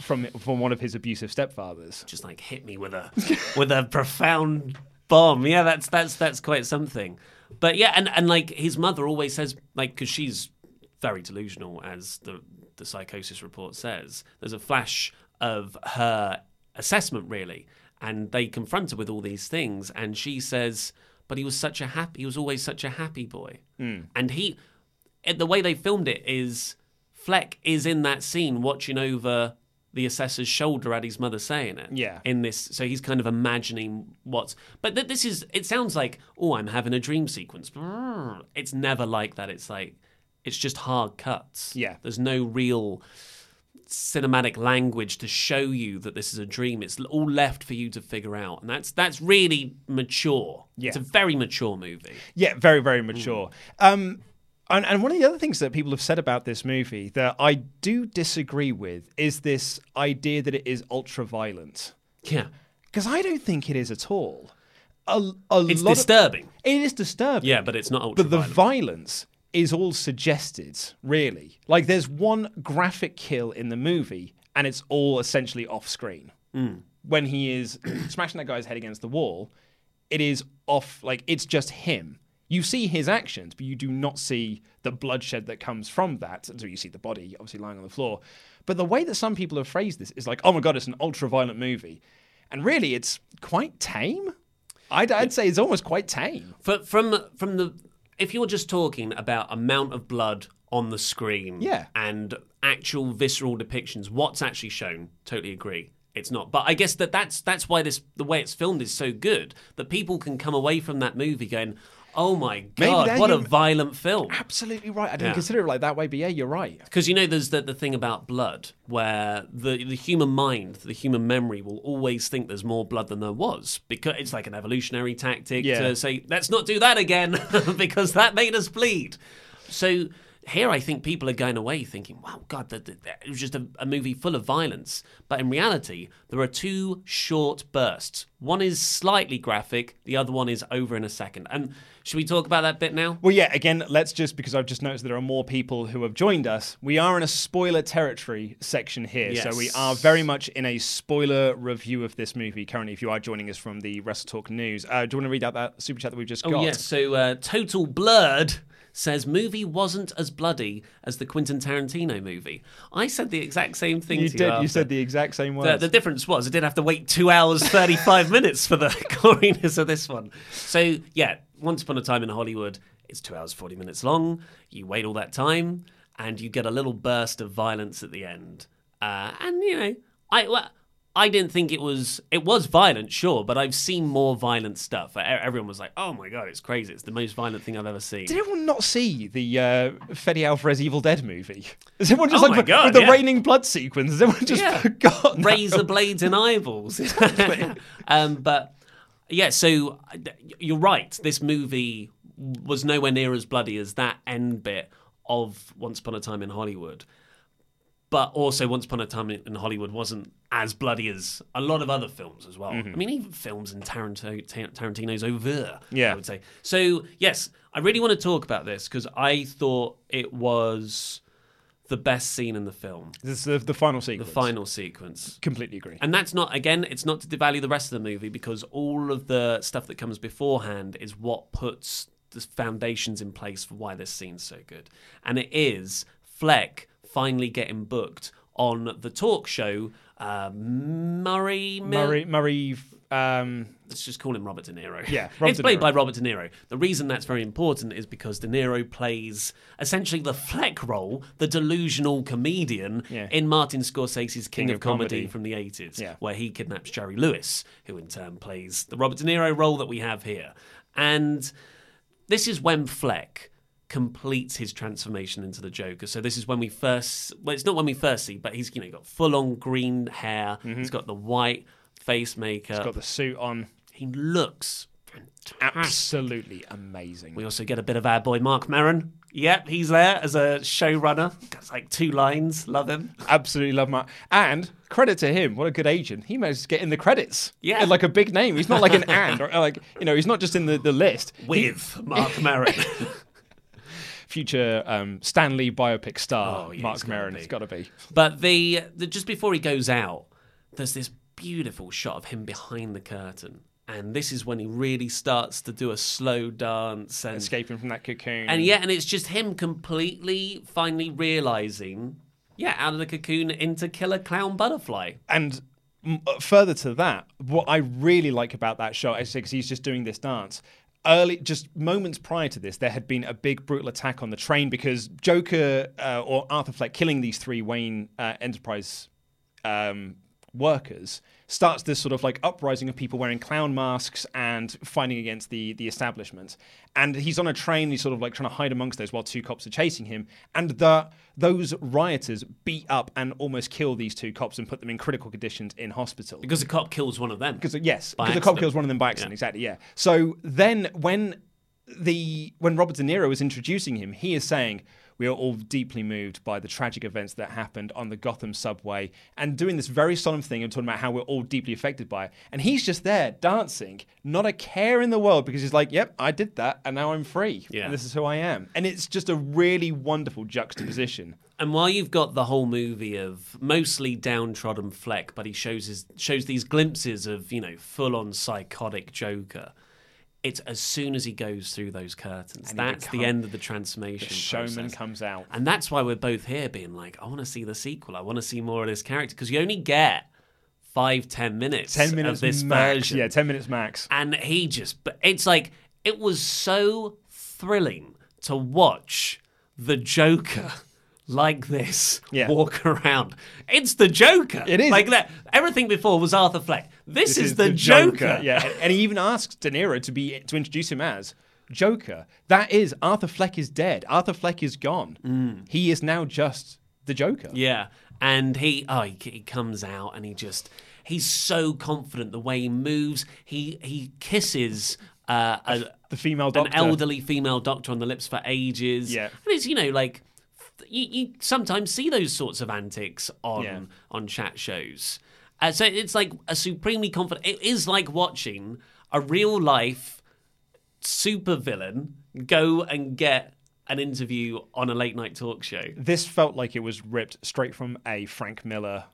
from from one of his abusive stepfathers. Just like hit me with a with a profound bomb. Yeah, that's that's that's quite something. But yeah, and and like his mother always says, like because she's very delusional, as the the psychosis report says. There's a flash of her assessment really, and they confront her with all these things, and she says, "But he was such a happy. He was always such a happy boy." Mm. And he, the way they filmed it is, Fleck is in that scene watching over the assessor's shoulder at his mother saying it. Yeah. In this, so he's kind of imagining what's. But th- this is. It sounds like, oh, I'm having a dream sequence. It's never like that. It's like, it's just hard cuts. Yeah. There's no real cinematic language to show you that this is a dream. It's all left for you to figure out, and that's that's really mature. Yeah. It's a very mature movie. Yeah, very, very mature. Um, and, and one of the other things that people have said about this movie that I do disagree with is this idea that it is ultra violent. Yeah. Because I don't think it is at all. A, a It's lot of- disturbing. it is disturbing. Yeah, but it's not ultra But the violence is all suggested, really. Like there's one graphic kill in the movie, and it's all essentially off screen. Hmm. When he is smashing that guy's head against the wall, it is off, like it's just him. You see his actions, but you do not see the bloodshed that comes from that. So you see the body obviously lying on the floor. But the way that some people have phrased this is like, oh my God, it's an ultra violent movie. And really, it's quite tame. I'd, I'd say it's almost quite tame. For, from from the if you're just talking about amount of blood on the screen Yeah. and actual visceral depictions what's actually shown totally agree it's not but i guess that that's that's why this the way it's filmed is so good that people can come away from that movie going oh my god what a violent film Absolutely right. I didn't Yeah. consider it like that way, but yeah, you're right. because you know there's the, the thing about blood where the the human mind the human memory will always think there's more blood than there was because it's like an evolutionary tactic Yeah. to say let's not do that again because that made us bleed so here I think people are going away thinking, wow, God, that, that- that- it was just a, a movie full of violence. But in reality, there are two short bursts. One is slightly graphic, the other one is over in a second. And should we talk about that bit now? Well, yeah, again, let's just, because I've just noticed that there are more people who have joined us, we are in a spoiler territory section here. So we are very much in a spoiler review of this movie currently, if you are joining us from the Wrestle Talk News. Uh, do you want to read out that super chat that we've just Oh, got? yes. So, uh, Total Blurred says movie wasn't as bloody as the Quentin Tarantino movie. I said the exact same thing You did. you. You said the exact same The, words. the difference was I did have to wait two hours thirty five minutes for the goriness of this one. So yeah, Once Upon a Time in Hollywood, it's two hours forty minutes long. You wait all that time, and you get a little burst of violence at the end. Uh, and you know, I well, I didn't think it was it was violent, sure, but I've seen more violent stuff. Everyone was like, "Oh my god, it's crazy! It's the most violent thing I've ever seen." Did everyone not see the uh, Fede Alvarez Evil Dead movie? Is everyone just Oh like God, with the yeah. raining blood sequence? Has everyone just Yeah. forgotten? razor blades and eyeballs. um, but yeah, so you're right. This movie was nowhere near as bloody as that end bit of Once Upon a Time in Hollywood. But also, Once Upon a Time in Hollywood wasn't as bloody as a lot of other films as well. Mm-hmm. I mean, even films in Tarantino, Tar- Tarantino's over. Yeah. I would say. So yes, I really want to talk about this because I thought it was the best scene in the film, This is the, the final sequence. the final sequence. Completely agree. And that's not, again, it's not to devalue the rest of the movie because all of the stuff that comes beforehand is what puts the foundations in place for why this scene's so good. And it is Fleck finally getting booked on the talk show uh, Murray Mil- Murray, Murray. Um, Let's just call him Robert De Niro. Yeah, Robert it's played by Robert De Niro. The reason that's very important is because De Niro plays essentially the Fleck role, the delusional comedian Yeah. in Martin Scorsese's King, King of, of Comedy, Comedy. from the 80s, Yeah. where he kidnaps Jerry Lewis, who in turn plays the Robert De Niro role that we have here. And this is when Fleck completes his transformation into the Joker. So this is when we first well it's not when we first see, but he's you know got full on green hair, he's got the white face makeup. Mm-hmm. got the suit on. He looks fantastic. Absolutely amazing. We also get a bit of our boy Marc Maron. Yep, he's there as a showrunner. Got like two lines. Love him. Absolutely love Marc. And credit to him, what a good agent. He managed to get in the credits. Yeah. And like a big name. He's not like an and or like you know, he's not just in the, the list. With Marc Maron. Future um, Stan Lee biopic star Oh, yeah, Marc Maron. It's got to be. But the, the just before he goes out, there's this beautiful shot of him behind the curtain. And this is when he really starts to do a slow dance and Escaping from that cocoon. And yeah, and it's just him completely finally realizing, yeah, out of the cocoon into killer clown butterfly. And uh, further to that, what I really like about that shot is because he's just doing this dance. Early, just moments prior to this, there had been a big brutal attack on the train because Joker uh, or Arthur Fleck killing these three Wayne uh, Enterprise um, workers starts this sort of like uprising of people wearing clown masks and fighting against the the establishment. And he's on a train, he's sort of like trying to hide amongst those while two cops are chasing him. And the those rioters beat up and almost kill these two cops and put them in critical conditions in hospital. Because the cop kills one of them. Because uh, yes, because the cop kills one of them by accident. Exactly. Yeah. So then when the when Robert De Niro is introducing him, he is saying we are all deeply moved by the tragic events that happened on the Gotham subway, and doing this very solemn thing and talking about how we're all deeply affected by it. And he's just there dancing, not a care in the world, because he's like, "Yep, I did that, and now I'm free, Yeah. and this is who I am." And it's just a really wonderful juxtaposition. And while you've got the whole movie of mostly downtrodden Fleck, but he shows his shows these glimpses of you know full on psychotic Joker. It's as soon as he goes through those curtains, he that's the end of the transformation. The showman process. comes out. And that's why we're both here being like, I want to see the sequel. I want to see more of this character because you only get five, ten minutes, Ten minutes of this max. version. Yeah, ten minutes max. And he just, but it's like, it was so thrilling to watch the Joker like this Yeah. walk around. It's the Joker. It is. Like that. Everything before was Arthur Fleck. This, is, the, Joker. Yeah, and- and he even asks De Niro to be to introduce him as Joker. That is Arthur Fleck is dead. Arthur Fleck is gone. He is now just the Joker. Yeah, and he oh he, he comes out and he just he's so confident the way he moves. He he kisses uh, a, The female doctor. an elderly female doctor on the lips for ages. Yeah. and it's you know like you, you sometimes see those sorts of antics on Yeah. on chat shows. Uh, so it's like a supremely confident. It is like watching a real life supervillain go and get an interview on a late night talk show. This felt like it was ripped straight from a Frank Miller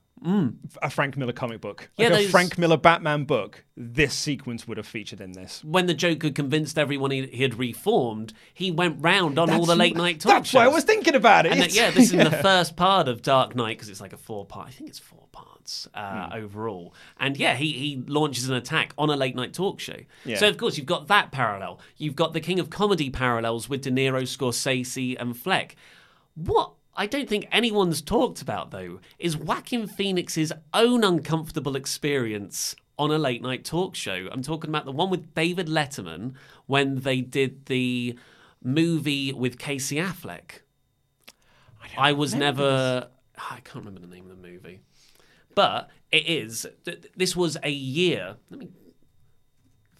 a Frank Miller comic book, Mm. Yeah, like a Frank Miller Batman book, this sequence would have featured in this. when the Joker convinced everyone he, he had reformed, he went round on all the late night talk shows. That's why I was thinking about it. And that- yeah, this is the first part of Dark Knight because it's like a four part. I think it's four parts uh, Hmm. overall. And yeah, he he launches an attack on a late night talk show. Yeah. So of course you've got that parallel. You've got the King of Comedy parallels with De Niro, Scorsese, and Fleck. What I don't think anyone's talked about though is Joaquin Phoenix's own uncomfortable experience on a late night talk show. I'm talking about the one with David Letterman when they did the movie with Casey Affleck. I, was never. I can't remember the name of the movie, but it is. This was a year. Let me.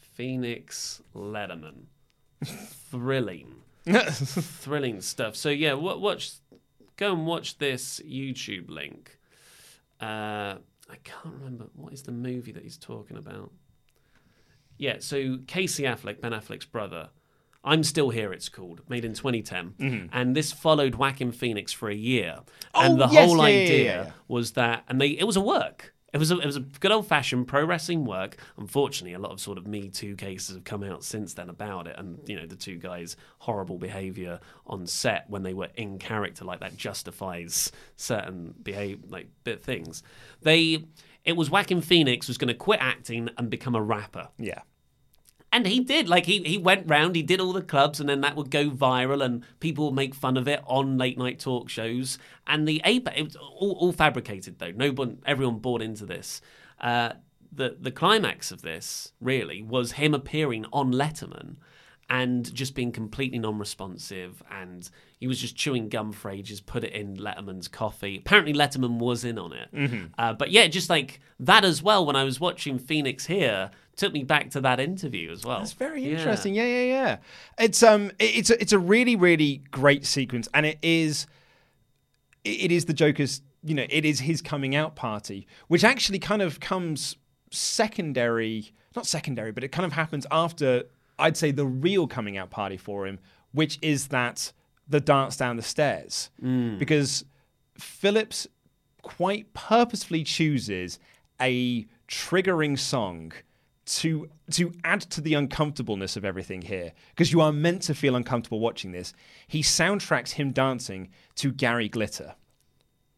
Phoenix Letterman, thrilling, thrilling stuff. So yeah, watch. Go and watch this YouTube link. Uh, I can't remember what is the movie that he's talking about. Yeah, so Casey Affleck, Ben Affleck's brother. I'm Still Here, it's called, made in 2010. And this followed Joaquin Phoenix for a year. and Oh, the yes, whole yeah, idea yeah, yeah. was that, and they it was a work. It was a, it was a good old fashioned pro wrestling work. Unfortunately, a lot of sort of Me Too cases have come out since then about it, and you know the two guys' horrible behaviour on set when they were in character like that justifies certain behave like bit things. They it was Joaquin Phoenix was going to quit acting and become a rapper. yeah. And he did. Like he he went round, he did all the clubs, and then that would go viral, and people would make fun of it on late night talk shows. And the apex, it was all, all fabricated though. No one, everyone bought into this. Uh, the the climax of this really was him appearing on Letterman. And just being completely non-responsive, and he was just chewing gum for ages. Put it in Letterman's coffee. Apparently, Letterman was in on it. Uh, but yeah, just like that as well. When I was watching Phoenix here, took me back to that interview as well. That's very interesting. Yeah, yeah, yeah. It's um, it's a, it's a really, really great sequence, and it is, it is the Joker's. You know, it is his coming out party, which actually kind of comes secondary, not secondary, but it kind of happens after I'd say the real coming out party for him, which is that the dance down the stairs, mm. because Phillips quite purposefully chooses a triggering song to to add to the uncomfortableness of everything here because you are meant to feel uncomfortable watching this. He soundtracks him dancing to Gary Glitter.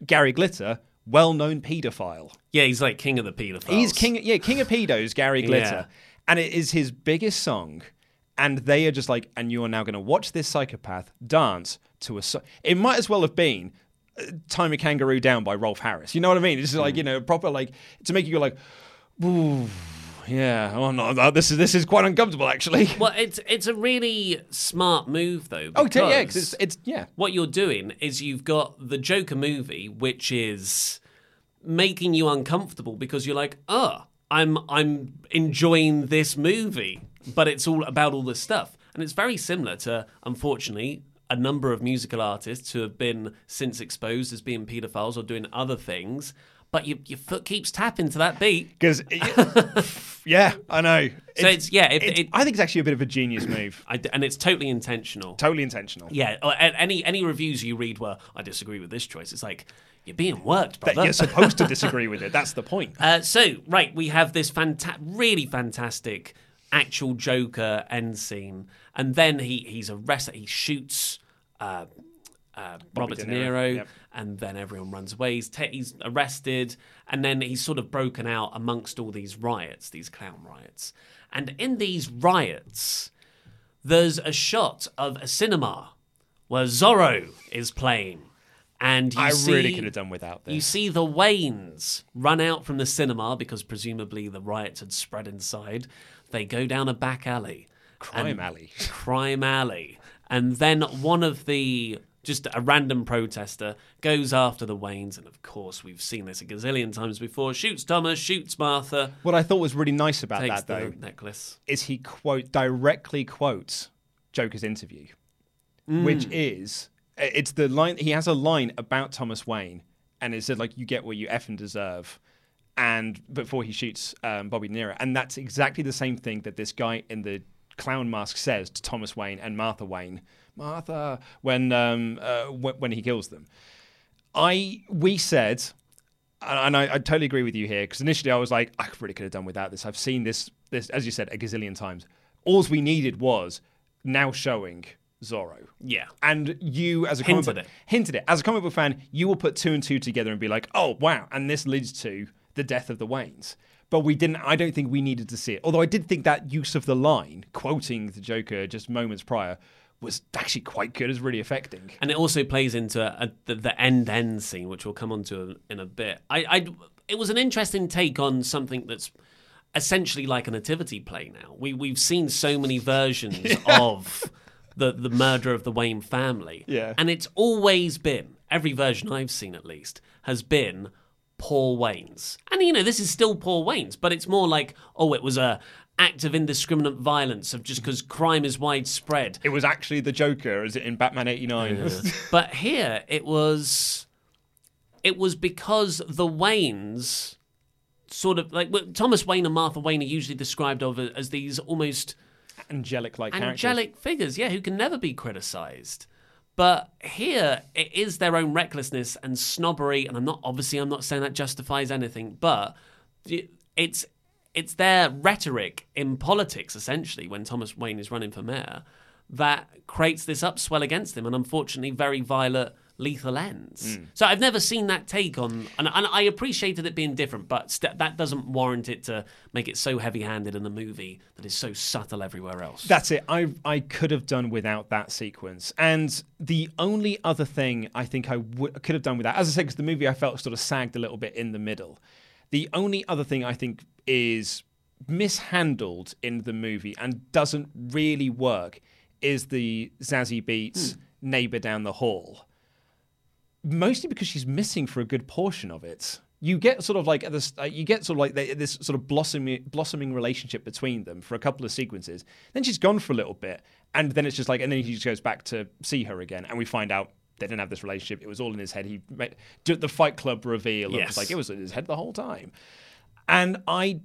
Gary Glitter, well-known pedophile. Yeah, he's like king of the pedophiles. He's king, yeah, king of pedos, Gary Glitter, Yeah. and it is his biggest song. And they are just like, and you are now going to watch this psychopath dance to a. So- it might as well have been uh, "Tie Me Kangaroo Down" by Rolf Harris. You know what I mean? It's just Mm. like you know, proper like to make you go like, ooh, yeah. Oh no, this is this is quite uncomfortable actually. Well, it's it's a really smart move though. Oh, t- yeah, because because it's, it's yeah. what you're doing is you've got the Joker movie, which is making you uncomfortable because you're like, oh, I'm I'm enjoying this movie, but it's all about all this stuff, and it's very similar to, unfortunately. A number of musical artists who have been since exposed as being paedophiles or doing other things, but your, your foot keeps tapping to that beat. Because yeah, I know. So it's- yeah, it- it's- it- I think it's actually a bit of a genius move. I and it's totally intentional. totally intentional. Yeah, any any reviews you read where I disagree with this choice, it's like you're being worked, That brother. you're supposed to disagree with it. That's the point. uh, so right, we have this fanta- really fantastic actual Joker end scene, and then he he's arrested. He shoots. Uh, uh, Robert De De Niro, Niro, yep. and then everyone runs away. He's, ta he's arrested, and then he's sort of broken out amongst all these riots, these clown riots. And in these riots, there's a shot of a cinema where Zorro is playing. And you I see, really could have done without this. You see the Waynes run out from the cinema because presumably the riots had spread inside. They go down a back alley. Crime alley. crime alley. And then one of the just a random protester goes after the Waynes, and of course we've seen this a gazillion times before. Shoots Thomas, shoots Martha, What I thought was really nice about takes that though necklace. is he quote directly quotes Joker's interview, mm. which is it's the line he has a line about Thomas Wayne, and it said like you get what you effing deserve, and before he shoots um, Bobby De Niro, and that's exactly the same thing that this guy in the clown mask says to Thomas Wayne and Martha Wayne, Martha, when um, uh, wh- when he kills them. I we said and I, I totally agree with you here because initially I was like, I really could have done without this. I've seen this, this as you said, a gazillion times. All we needed was now showing Zorro. Yeah. And you, as a comic Hinted book, it. hinted it. As a comic book fan, you will put two and two together and be like, oh wow, and this leads to the death of the Waynes. But we didn't. I don't think we needed to see it. Although I did think that use of the line, quoting the Joker just moments prior, was actually quite good. It's really affecting. and it also plays into a, the, the end end scene, which we'll come on to in a bit. I, I, it was an interesting take on something that's essentially like a nativity play. Now we we've seen so many versions of the the murder of the Wayne family, Yeah. and it's always been every version I've seen at least has been Paul Wayne's, and you know this is still Paul Wayne's, but it's more like oh it was a act of indiscriminate violence of just because crime is widespread It was actually the Joker, as it in Batman '89. but here it was it was because the Waynes sort of like Thomas Wayne and Martha Wayne are usually described of as these almost angelic like characters. angelic figures, yeah, who can never be criticized. But here it is their own recklessness and snobbery, and I'm not obviously I'm not saying that justifies anything, but it's it's their rhetoric in politics essentially when Thomas Wayne is running for mayor that creates this upswell against him, and unfortunately very violent, lethal ends. Hmm. So I've never seen that take on, and, and I appreciated it being different, but st- that doesn't warrant it to make it so heavy-handed in the movie that is so subtle everywhere else. That's it. I I could have done without that sequence. And the only other thing I think I could have done without, as I said, because the movie I felt sort of sagged a little bit in the middle. The only other thing I think is mishandled in the movie and doesn't really work is the Zazie Beetz hmm. neighbor down the hall. Mostly because she's missing for a good portion of it. You get sort of like this. Uh, you get sort of like the- this sort of blossoming, blossoming relationship between them for a couple of sequences. Then she's gone for a little bit, and then it's just like, and then he just goes back to see her again, and we find out they didn't have this relationship. It was all in his head. He made the Fight Club reveal. It was like it was in his head the whole time, and I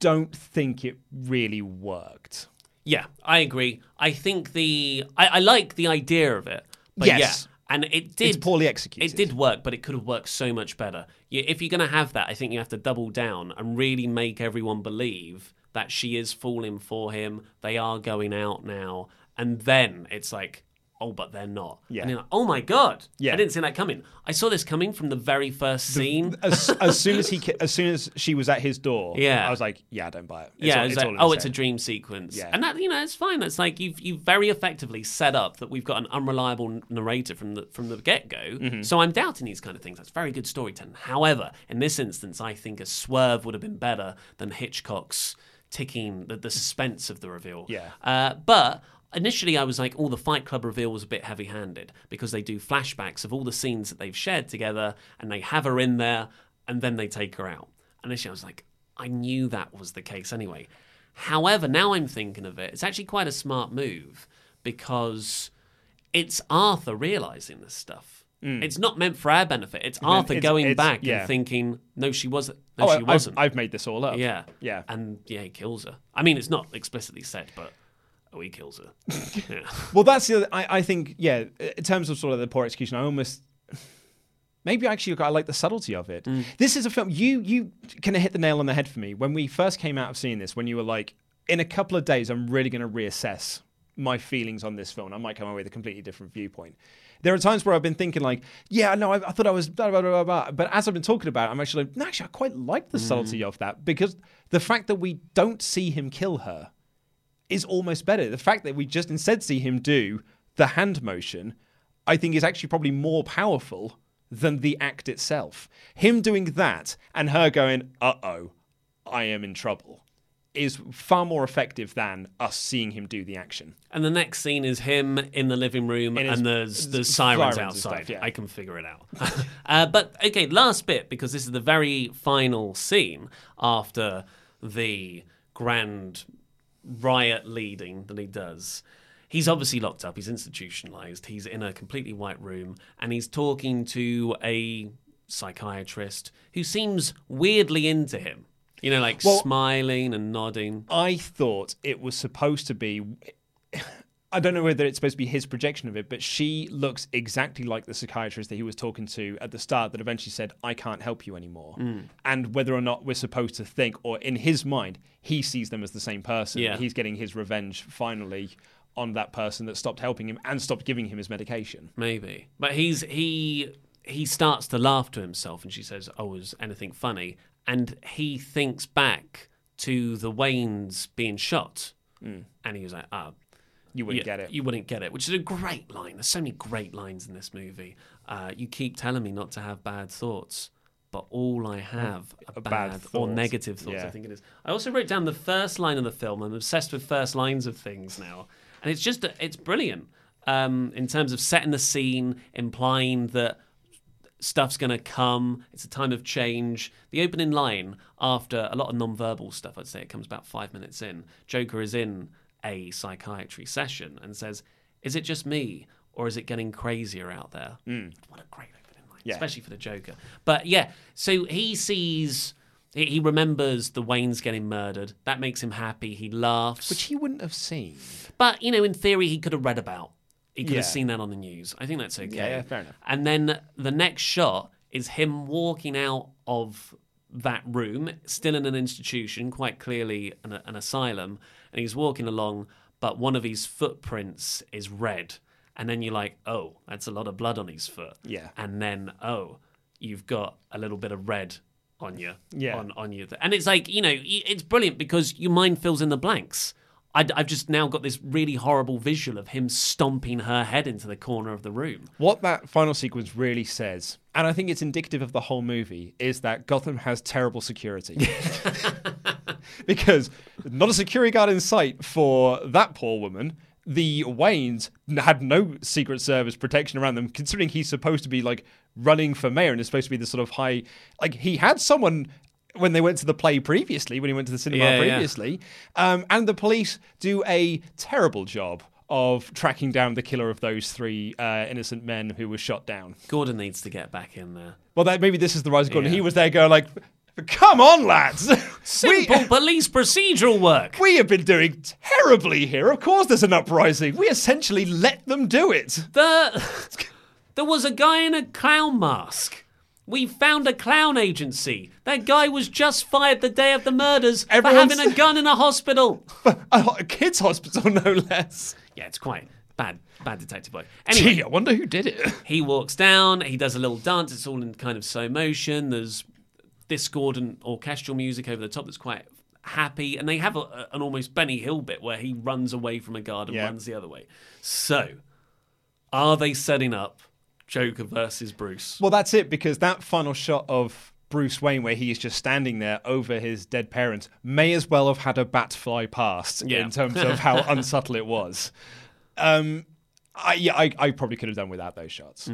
don't think it really worked. Yeah, I agree. I think the I, I like the idea of it, but Yes. yeah, and it did It's poorly executed. It did work, but it could have worked so much better. You, if you're going to have that, I think you have to double down and really make everyone believe that she is falling for him. They are going out now, and then it's like, oh, but they're not. Yeah. And you're like, oh my god, Yeah. I didn't see that coming. I saw this coming from the very first scene. as, as soon as he, as soon as she was at his door, Yeah. I was like, yeah, I don't buy it. It's yeah, all- it's like, all oh, his it's a dream sequence, Yeah. and that you know it's fine. It's like you've you've very effectively set up that we've got an unreliable narrator from the from the get go. Mm-hmm. So I'm doubting these kind of things. That's very good storytelling. However, in this instance, I think a swerve would have been better than Hitchcock's ticking the, the suspense of the reveal. Yeah. Uh, but initially, I was like, oh, the Fight Club reveal was a bit heavy handed because they do flashbacks of all the scenes that they've shared together and they have her in there and then they take her out. Initially, I was like, I knew that was the case anyway. However, now I'm thinking of it, it's actually quite a smart move because it's Arthur realizing this stuff. It's not meant for our benefit. It's Arthur Mm. it's- going it's- back yeah. and thinking, no, she wasn't. No, Oh, she I- I've, wasn't. I've made this all up. Yeah. yeah. And yeah, he kills her. I mean, it's not explicitly said, but oh, he kills her. yeah. Well, that's the other. I, I think, yeah. In terms of sort of the poor execution, I almost. Maybe actually, I like the subtlety of it. Mm. This is a film you you kind of hit the nail on the head for me when we first came out of seeing this. When you were like, in a couple of days, I'm really going to reassess my feelings on this film. I might come away with a completely different viewpoint. There are times where I've been thinking like, yeah, no, I, I thought I was blah, blah, blah, blah. But as I've been talking about it, I'm actually like, no, actually, I quite like the subtlety of that because the fact that we don't see him kill her is almost better. The fact that we just instead see him do the hand motion, I think is actually probably more powerful than the act itself. Him doing that and her going, uh oh, I am in trouble, is far more effective than us seeing him do the action. And the next scene is him in the living room, his- and there's there's sirens, sirens outside. stuff, yeah. I can figure it out. uh, but okay, last bit because this is the very final scene after the grand riot leading than he does. He's obviously locked up. He's institutionalized. He's in a completely white room, and he's talking to a psychiatrist who seems weirdly into him. You know, like Well- smiling and nodding. I thought it was supposed to be. I don't know whether it's supposed to be his projection of it, but she looks exactly like the psychiatrist that he was talking to at the start that eventually said, I can't help you anymore. Mm. And whether or not we're supposed to think, or in his mind, he sees them as the same person. Yeah. He's getting his revenge finally on that person that stopped helping him and stopped giving him his medication. Maybe. But he's he he starts to laugh to himself and she says, Oh, is anything funny? And he thinks back to the Waynes being shot. And he was like, Ah, You wouldn't yeah, get it. You wouldn't get it, which is a great line. There's so many great lines in this movie. Uh, you keep telling me not to have bad thoughts, but all I have are bad, bad or negative thoughts. I think it is. I also wrote down the first line of the film. I'm obsessed with first lines of things now, and it's just it's brilliant um, in terms of setting the scene, implying that stuff's going to come. It's a time of change. The opening line, after a lot of non-verbal stuff, I'd say it comes about five minutes in. Joker is in a psychiatry session and says, "Is it just me, or is it getting crazier out there?" Hmm. What a great opening line, Yeah. especially for the Joker. But yeah, so he sees. He he remembers the Waynes getting murdered. That makes him happy. He laughs. Which he wouldn't have seen. But you know, in theory, he could have read about. He could Yeah. have seen that on the news. I think that's okay. Yeah, yeah, fair enough. And then the next shot is him walking out of that room, still in an institution, quite clearly an, an asylum, and he's walking along, but one of his footprints is red. And then you're like, oh, that's a lot of blood on his foot. Yeah. And then, oh, you've got a little bit of red on you. Yeah. On, on you. And it's like, you know, it's brilliant because your mind fills in the blanks. I, have just now got this really horrible visual of him stomping her head into the corner of the room. What that final sequence really says, and I think it's indicative of the whole movie, is that Gotham has terrible security. because not a security guard in sight for that poor woman. The Waynes had no Secret Service protection around them, considering he's supposed to be like running for mayor and is supposed to be the sort of high. Like he had someone when they went to the play previously, when he went to the cinema Yeah, yeah. previously, um, and the police do a terrible job of tracking down the killer of those three uh, innocent men who were shot down. Gordon needs to get back in there. Well, that, maybe this is the rise of Gordon. Yeah. He was there going like, "Come on, lads, we, Simple police procedural work. we have been doing terribly here. Of course, there's an uprising. We essentially let them do it." The, there was a guy in a clown mask. We found a clown agency. That guy was just fired the day of the murders Everyone's- for having a gun in a hospital. A kids' hospital, no less. Yeah, it's quite bad, bad detective work. Anyway, Gee, I wonder who did it. he walks down. He does a little dance. It's all in kind of slow motion. There's discordant orchestral music over the top that's quite happy, and they have a, an almost Benny Hill bit where he runs away from a guard and Yeah. runs the other way. So, are they setting up Joker versus Bruce? Well, that's it because that final shot of Bruce Wayne, where he is just standing there over his dead parents, may as well have had a bat fly past Yeah. in terms of how unsubtle it was. Um, I, yeah, I, I probably could have done without those shots.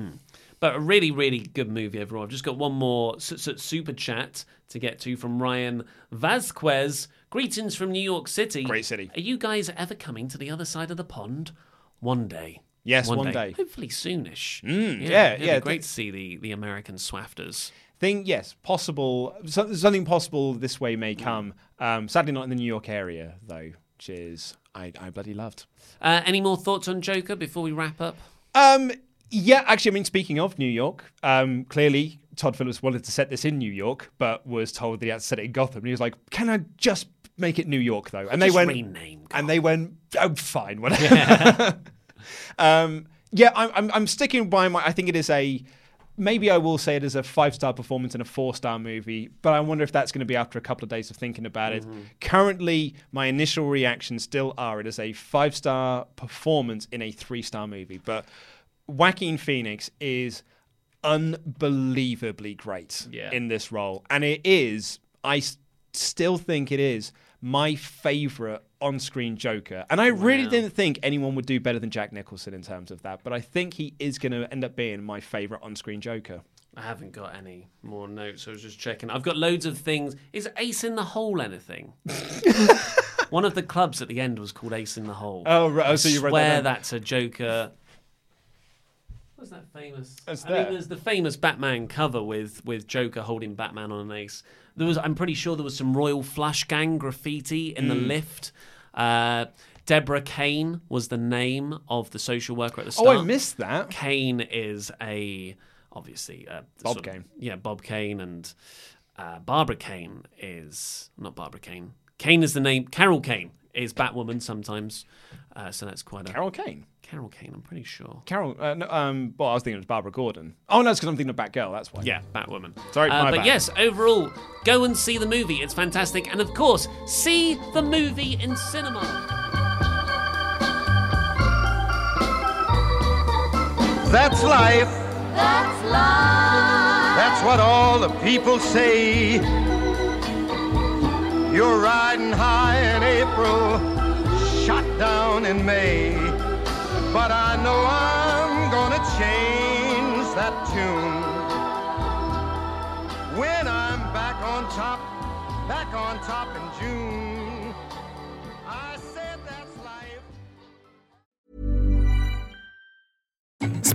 But a really, really good movie overall. I've just got one more super chat to get to from Ryan Vasquez. Greetings from New York City. Great city. Are you guys ever coming to the other side of the pond? One day. Yes, one day. Hopefully soonish. Mm, yeah, it'd yeah, Be great th- to see the, the American swafters. Thing, yes, possible. So, something possible this way may come. Um, sadly, not in the New York area, though, which is I, I bloody loved. Uh, any more thoughts on Joker before we wrap up? Um, yeah, actually, I mean, speaking of New York, um, clearly Todd Phillips wanted to set this in New York, but was told that he had to set it in Gotham. And he was like, "Can I just make it New York, though?" And they Just went, rename and they went, "Oh, fine, whatever." um, yeah, I'm, I'm, I'm sticking by my. I think it is a. Maybe I will say it is a five star performance in a four star movie, but I wonder if that's going to be after a couple of days of thinking about it. Currently, my initial reactions still are it is a five star performance in a three star movie, but Joaquin Phoenix is unbelievably great Yeah. in this role, and it is. I s- still think it is my favorite on-screen Joker, and I really didn't think anyone would do better than Jack Nicholson in terms of that. But I think he is going to end up being my favorite on-screen Joker. I haven't got any more notes. I was just checking. I've got loads of things. Is Ace in the Hole anything? One of the clubs at the end was called Ace in the Hole. Oh, right. Oh, so you read that swear that's a Joker. What's that famous? That's I mean, there's the famous Batman cover with with Joker holding Batman on an ace. There was, I'm pretty sure, there was some Royal Flush Gang graffiti in the Mm. lift. Uh, Deborah Kane was the name of the social worker at the store. Oh. I missed that. Kane is a obviously uh, Bob sort of- Kane. yeah, Bob Kane, and uh, Barbara Kane is not Barbara Kane. Kane is the name. Carol Kane is Batwoman sometimes, uh, so that's quite a Carol Kane. Carol Kane. I'm pretty sure. Carol. Uh, no, um. Well, I was thinking it was Barbara Gordon. Oh no, it's because I'm thinking of Batgirl. That's why. Yeah, Batwoman. Sorry, uh, my but bad. yes, overall, go and see the movie. It's fantastic, and of course, see the movie in cinema. That's life. That's life. That's what all the people say. You're riding high in April, shot down in May. But I know I'm gonna change that tune. When I'm back on top, back on top in June.